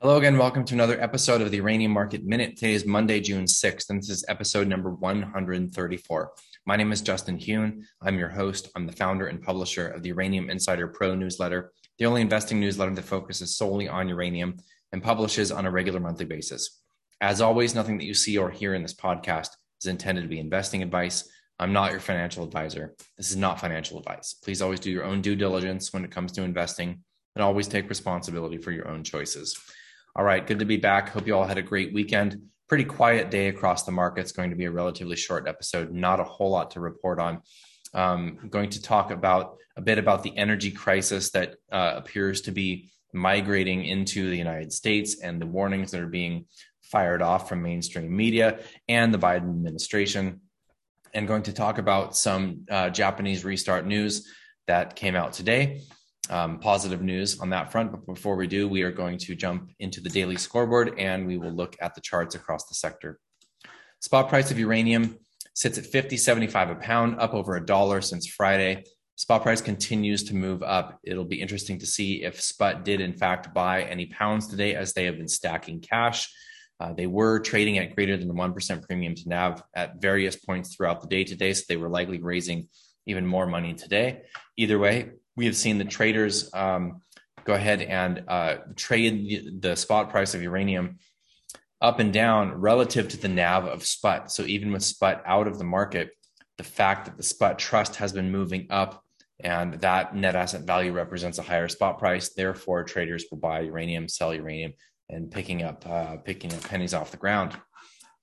Hello again. Welcome to another episode of the Uranium Market Minute. Today is Monday, June 6th, and this is episode number 134. My name is Justin Huhn. I'm your host. I'm the founder and publisher of the Uranium Insider Pro newsletter, the only investing newsletter that focuses solely on uranium and publishes on a regular monthly basis. As always, nothing that you see or hear in this podcast is intended to be investing advice. I'm not your financial advisor. This is not financial advice. Please always do your own due diligence when it comes to investing and always take responsibility for your own choices. All right, good to be back. Hope you all had a great weekend. Pretty quiet day across the market. It's going to be a relatively short episode, not a whole lot to report on. Um, I'm going to talk about a bit about the energy crisis that uh, appears to be migrating into the United States and the warnings that are being fired off from mainstream media and the Biden administration. And going to talk about some uh, Japanese restart news that came out today um, positive news on that front. But before we do, we are going to jump into the daily scoreboard and we will look at the charts across the sector. Spot price of uranium sits at 50.75 a pound, up over a dollar since Friday. Spot price continues to move up. It'll be interesting to see if Sput did in fact buy any pounds today as they have been stacking cash. Uh, they were trading at greater than 1% premium to NAV at various points throughout the day today, so they were likely raising even more money today. Either way, we have seen the traders um, go ahead and uh, trade the, the, spot price of uranium up and down relative to the NAV of SPUT. So even with SPUT out of the market, the fact that the SPUT trust has been moving up and that net asset value represents a higher spot price. Therefore, traders will buy uranium, sell uranium, and picking up uh, picking up pennies off the ground.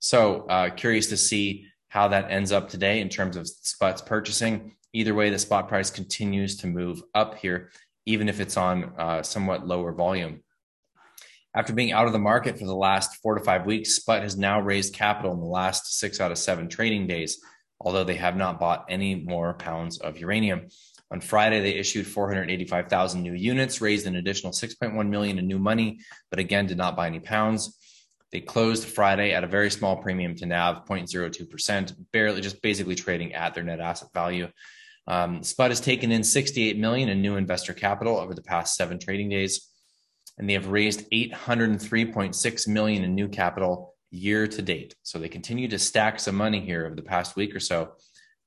So uh, curious to see how that ends up today in terms of SPUT's purchasing. Either way, the spot price continues to move up here, even if it's on uh, somewhat lower volume. After being out of the market for the last four to five weeks, Sput has now raised capital in the last six out of seven trading days, although they have not bought any more pounds of uranium. On Friday, they issued 485,000 new units, raised an additional 6.1 million in new money, but again did not buy any pounds. They closed Friday at a very small premium to NAV, 0.02%, barely just basically trading at their net asset value. Um, Sput has taken in 68 million in new investor capital over the past seven trading days, and they have raised 803.6 million in new capital year to date. So they continue to stack some money here over the past week or so.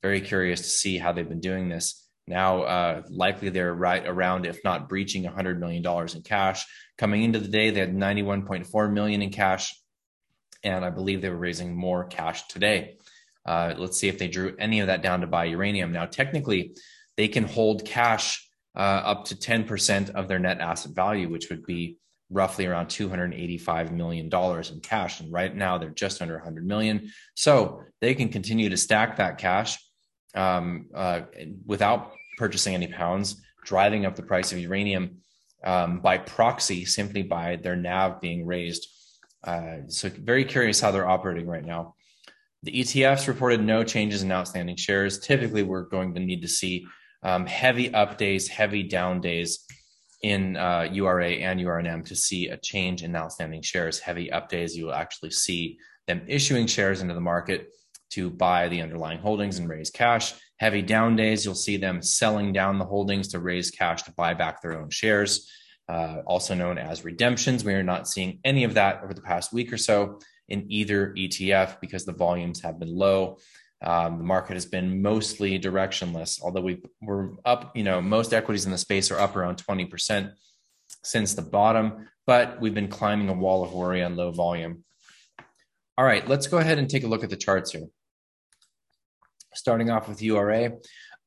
Very curious to see how they've been doing this. Now, uh, likely they're right around, if not breaching, 100 million dollars in cash. Coming into the day, they had 91.4 million in cash, and I believe they were raising more cash today. Uh, let's see if they drew any of that down to buy uranium. Now, technically, they can hold cash uh, up to 10% of their net asset value, which would be roughly around $285 million in cash. And right now, they're just under 100 million. So they can continue to stack that cash um, uh, without purchasing any pounds, driving up the price of uranium um, by proxy, simply by their NAV being raised. Uh, so, very curious how they're operating right now. The ETFs reported no changes in outstanding shares. Typically, we're going to need to see um, heavy up days, heavy down days in uh, URA and URNM to see a change in outstanding shares. Heavy up days, you will actually see them issuing shares into the market to buy the underlying holdings and raise cash. Heavy down days, you'll see them selling down the holdings to raise cash to buy back their own shares, uh, also known as redemptions. We are not seeing any of that over the past week or so in either ETF because the volumes have been low. Um, the market has been mostly directionless, although we we're up, you know, most equities in the space are up around 20% since the bottom, but we've been climbing a wall of worry on low volume. All right, let's go ahead and take a look at the charts here. Starting off with URA,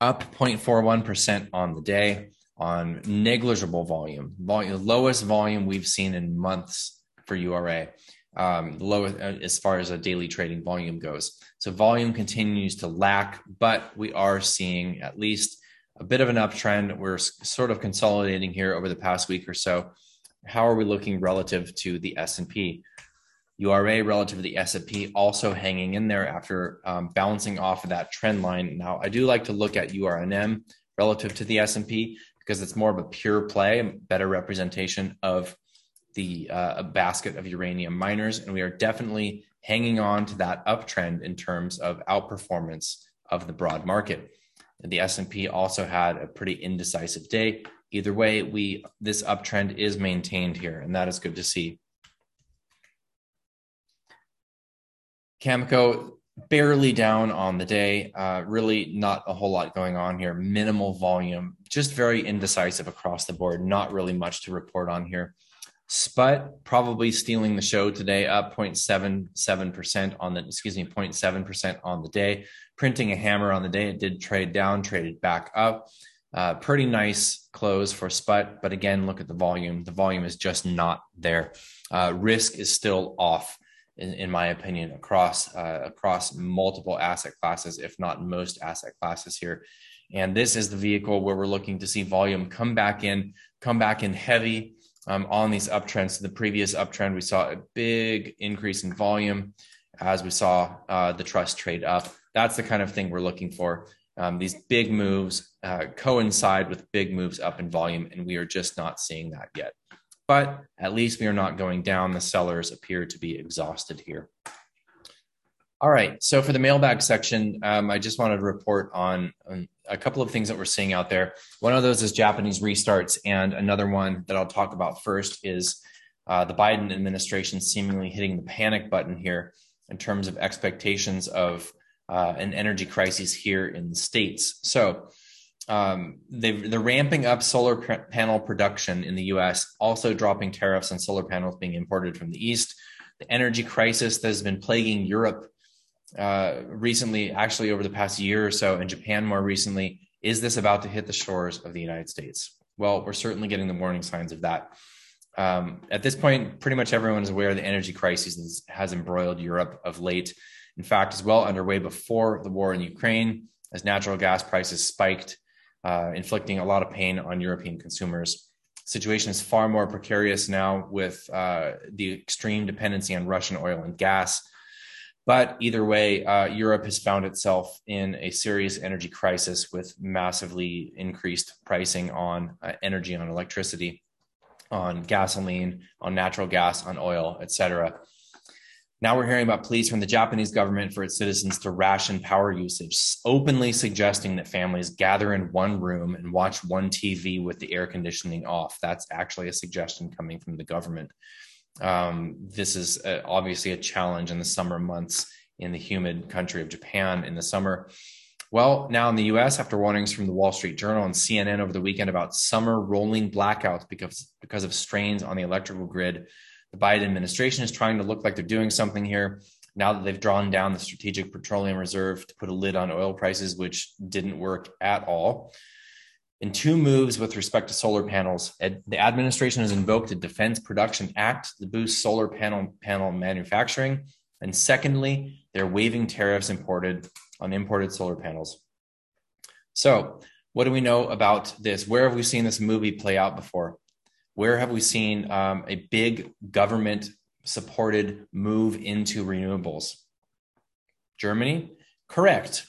up 0.41% on the day on negligible volume, volume, lowest volume we've seen in months for URA um, low uh, as far as a daily trading volume goes. So volume continues to lack, but we are seeing at least a bit of an uptrend. We're sort of consolidating here over the past week or so. How are we looking relative to the S&P? URA relative to the S&P also hanging in there after um, bouncing off of that trend line. Now, I do like to look at URNM relative to the S&P because it's more of a pure play, better representation of the uh, basket of uranium miners, and we are definitely hanging on to that uptrend in terms of outperformance of the broad market. And the S&P also had a pretty indecisive day. Either way, we this uptrend is maintained here, and that is good to see. Cameco barely down on the day. Uh, really, not a whole lot going on here. Minimal volume, just very indecisive across the board. Not really much to report on here. Sput probably stealing the show today, up 0.77% on the, excuse me, 0.7% on the day, printing a hammer on the day. It did trade down, traded back up. Uh, pretty nice close for Sput, but again, look at the volume. The volume is just not there. Uh, risk is still off in, in my opinion, across uh, across multiple asset classes, if not most asset classes here. And this is the vehicle where we're looking to see volume come back in, come back in heavy um, on these uptrends. The previous uptrend, we saw a big increase in volume as we saw uh, the trust trade up. That's the kind of thing we're looking for. Um, these big moves uh, coincide with big moves up in volume, and we are just not seeing that yet but at least we are not going down. The sellers appear to be exhausted here. All right. So for the mailbag section, um, I just wanted to report on, on, a couple of things that we're seeing out there. One of those is Japanese restarts, and another one that I'll talk about first is uh, the Biden administration seemingly hitting the panic button here in terms of expectations of uh, an energy crisis here in the states. So um, they are ramping up solar panel production in the US, also dropping tariffs on solar panels being imported from the East. The energy crisis that has been plaguing Europe uh, recently, actually over the past year or so, in Japan more recently, is this about to hit the shores of the United States? Well, we're certainly getting the warning signs of that. Um, at this point, pretty much everyone is aware the energy crisis has embroiled Europe of late. In fact, is well underway before the war in Ukraine, as natural gas prices spiked uh, inflicting a lot of pain on European consumers. Situation is far more precarious now with uh, the extreme dependency on Russian oil and gas. But either way, uh, Europe has found itself in a serious energy crisis with massively increased pricing on uh, energy, on electricity, on gasoline, on natural gas, on oil, etc. Now we're hearing about pleas from the Japanese government for its citizens to ration power usage, openly suggesting that families gather in one room and watch one TV with the air conditioning off. That's actually a suggestion coming from the government. Um, this is a, obviously a challenge in the summer months in the humid country of Japan in the summer. Well, now in the US, after warnings from the Wall Street Journal and CNN over the weekend about summer rolling blackouts because, because of strains on the electrical grid, the Biden administration is trying to look like they're doing something here now that they've drawn down the strategic petroleum reserve to put a lid on oil prices, which didn't work at all. In two moves with respect to solar panels, the administration has invoked the Defense Production Act to boost solar panel panel manufacturing, and secondly, they're waiving tariffs imported on imported solar panels. So, what do we know about this? Where have we seen this movie play out before? Where have we seen um, a big government supported move into renewables? Germany? Correct.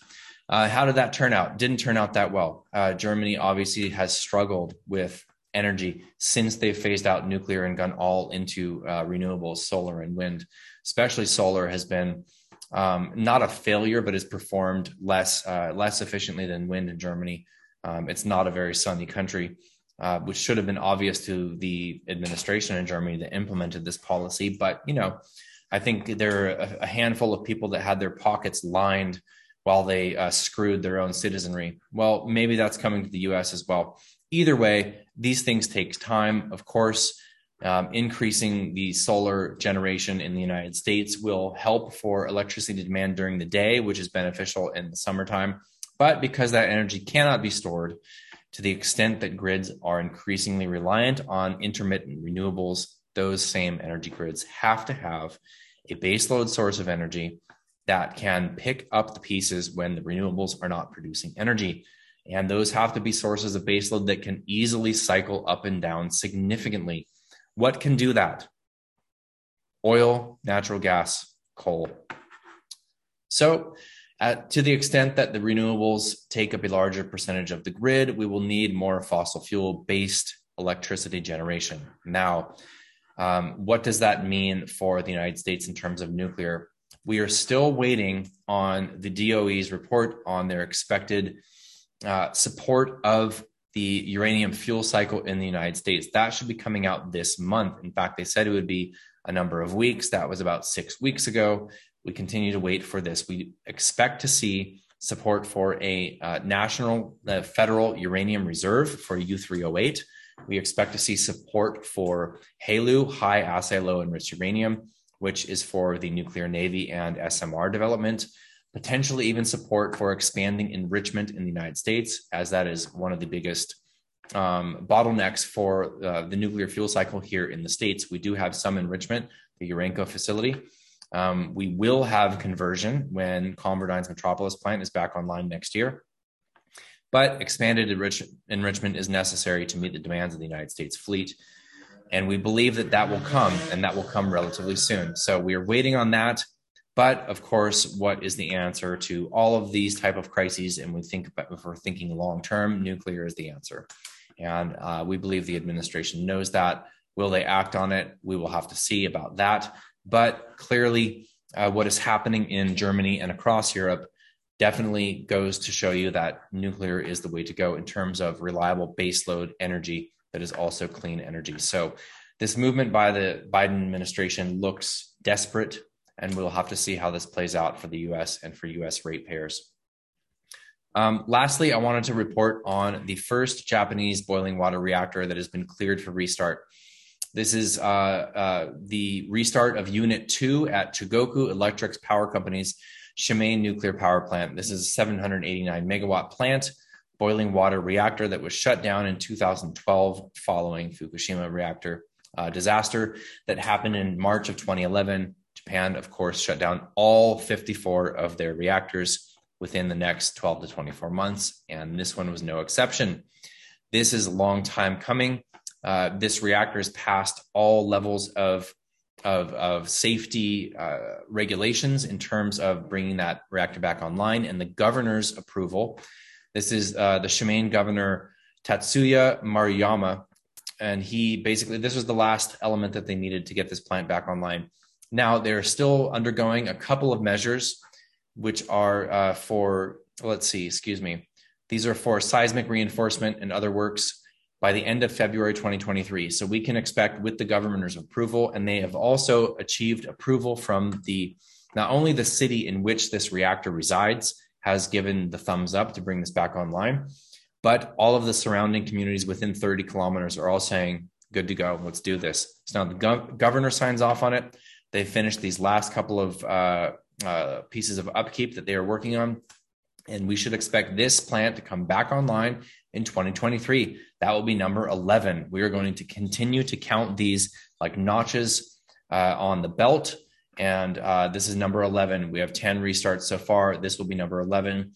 Uh, how did that turn out? Didn't turn out that well. Uh, Germany obviously has struggled with energy since they phased out nuclear and gone all into uh, renewables, solar and wind. Especially solar has been um, not a failure, but has performed less uh, less efficiently than wind in Germany. Um, it's not a very sunny country uh, which should have been obvious to the administration in Germany that implemented this policy. But you know, I think there are a handful of people that had their pockets lined while they uh, screwed their own citizenry. Well, maybe that's coming to the U.S. as well. Either way, these things take time. Of course, um, increasing the solar generation in the United States will help for electricity demand during the day, which is beneficial in the summertime. But because that energy cannot be stored, to the extent that grids are increasingly reliant on intermittent renewables, those same energy grids have to have a baseload source of energy that can pick up the pieces when the renewables are not producing energy. And those have to be sources of baseload that can easily cycle up and down significantly. What can do that? Oil, natural gas, coal. So, at, to the extent that the renewables take up a larger percentage of the grid, we will need more fossil fuel based electricity generation. Now, um, what does that mean for the United States in terms of nuclear? We are still waiting on the DOE's report on their expected uh, support of the uranium fuel cycle in the United States. That should be coming out this month. In fact, they said it would be a number of weeks. That was about six weeks ago. We continue to wait for this. We expect to see support for a uh, national uh, federal uranium reserve for U3O8. We expect to see support for HALEU, high assay low enriched uranium, which is for the nuclear navy and SMR development. Potentially even support for expanding enrichment in the United States, as that is one of the biggest um, bottlenecks for uh, the nuclear fuel cycle here in the States. We do have some enrichment, the Urenco facility. Um, we will have conversion when ConverDyn's Metropolis plant is back online next year. But expanded enrich- enrichment is necessary to meet the demands of the United States fleet. And we believe that that will come and that will come relatively soon. So we are waiting on that. But of course, what is the answer to all of these type of crises? And we think about, if we're thinking long term, nuclear is the answer. And uh, we believe the administration knows that. Will they act on it? We will have to see about that. But clearly, uh, what is happening in Germany and across Europe definitely goes to show you that nuclear is the way to go in terms of reliable baseload energy that is also clean energy. So, this movement by the Biden administration looks desperate, and we'll have to see how this plays out for the US and for US ratepayers. Um, lastly, I wanted to report on the first Japanese boiling water reactor that has been cleared for restart. This is uh, uh, the restart of Unit 2 at Chugoku Electric's power company's Shimane nuclear power plant. This is a 789 megawatt plant, boiling water reactor that was shut down in 2012 following Fukushima reactor uh, disaster that happened in March of 2011. Japan, of course, shut down all 54 of their reactors within the next 12 to 24 months, and this one was no exception. This is a long time coming. Uh, this reactor has passed all levels of of, of safety uh, regulations in terms of bringing that reactor back online and the governor's approval. This is uh, the Shimane governor Tatsuya Maruyama, and he basically this was the last element that they needed to get this plant back online. Now they're still undergoing a couple of measures which are uh, for, let's see, excuse me, these are for seismic reinforcement and other works by the end of February 2023. So we can expect with the governor's approval, and they have also achieved approval from the not only the city in which this reactor resides has given the thumbs up to bring this back online, but all of the surrounding communities within 30 kilometers are all saying, good to go, let's do this. So now the gov- governor signs off on it. They finished these last couple of uh, uh, pieces of upkeep that they are working on. And we should expect this plant to come back online in 2023. That will be number 11. We are going to continue to count these like notches uh, on the belt. And uh, this is number 11. We have 10 restarts so far. This will be number 11.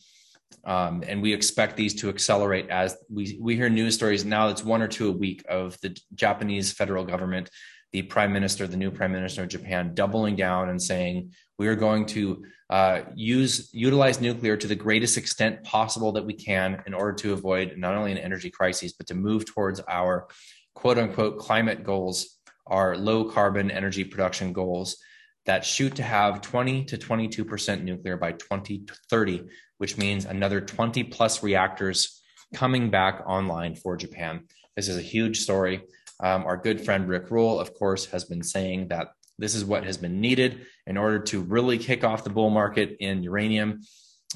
Um, and we expect these to accelerate as we, we hear news stories now. It's one or two a week of the Japanese federal government the prime minister, the new prime minister of Japan, doubling down and saying we are going to uh, use utilize nuclear to the greatest extent possible that we can in order to avoid not only an energy crisis but to move towards our quote unquote climate goals, our low carbon energy production goals that shoot to have 20 to 22 percent nuclear by 2030, which means another 20 plus reactors coming back online for Japan. This is a huge story. Um, our good friend Rick Rule, of course, has been saying that this is what has been needed in order to really kick off the bull market in uranium.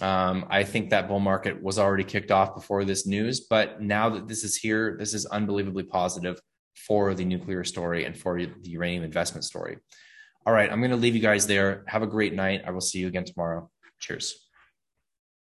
Um, I think that bull market was already kicked off before this news, but now that this is here, this is unbelievably positive for the nuclear story and for the uranium investment story. All right, I'm going to leave you guys there. Have a great night. I will see you again tomorrow. Cheers.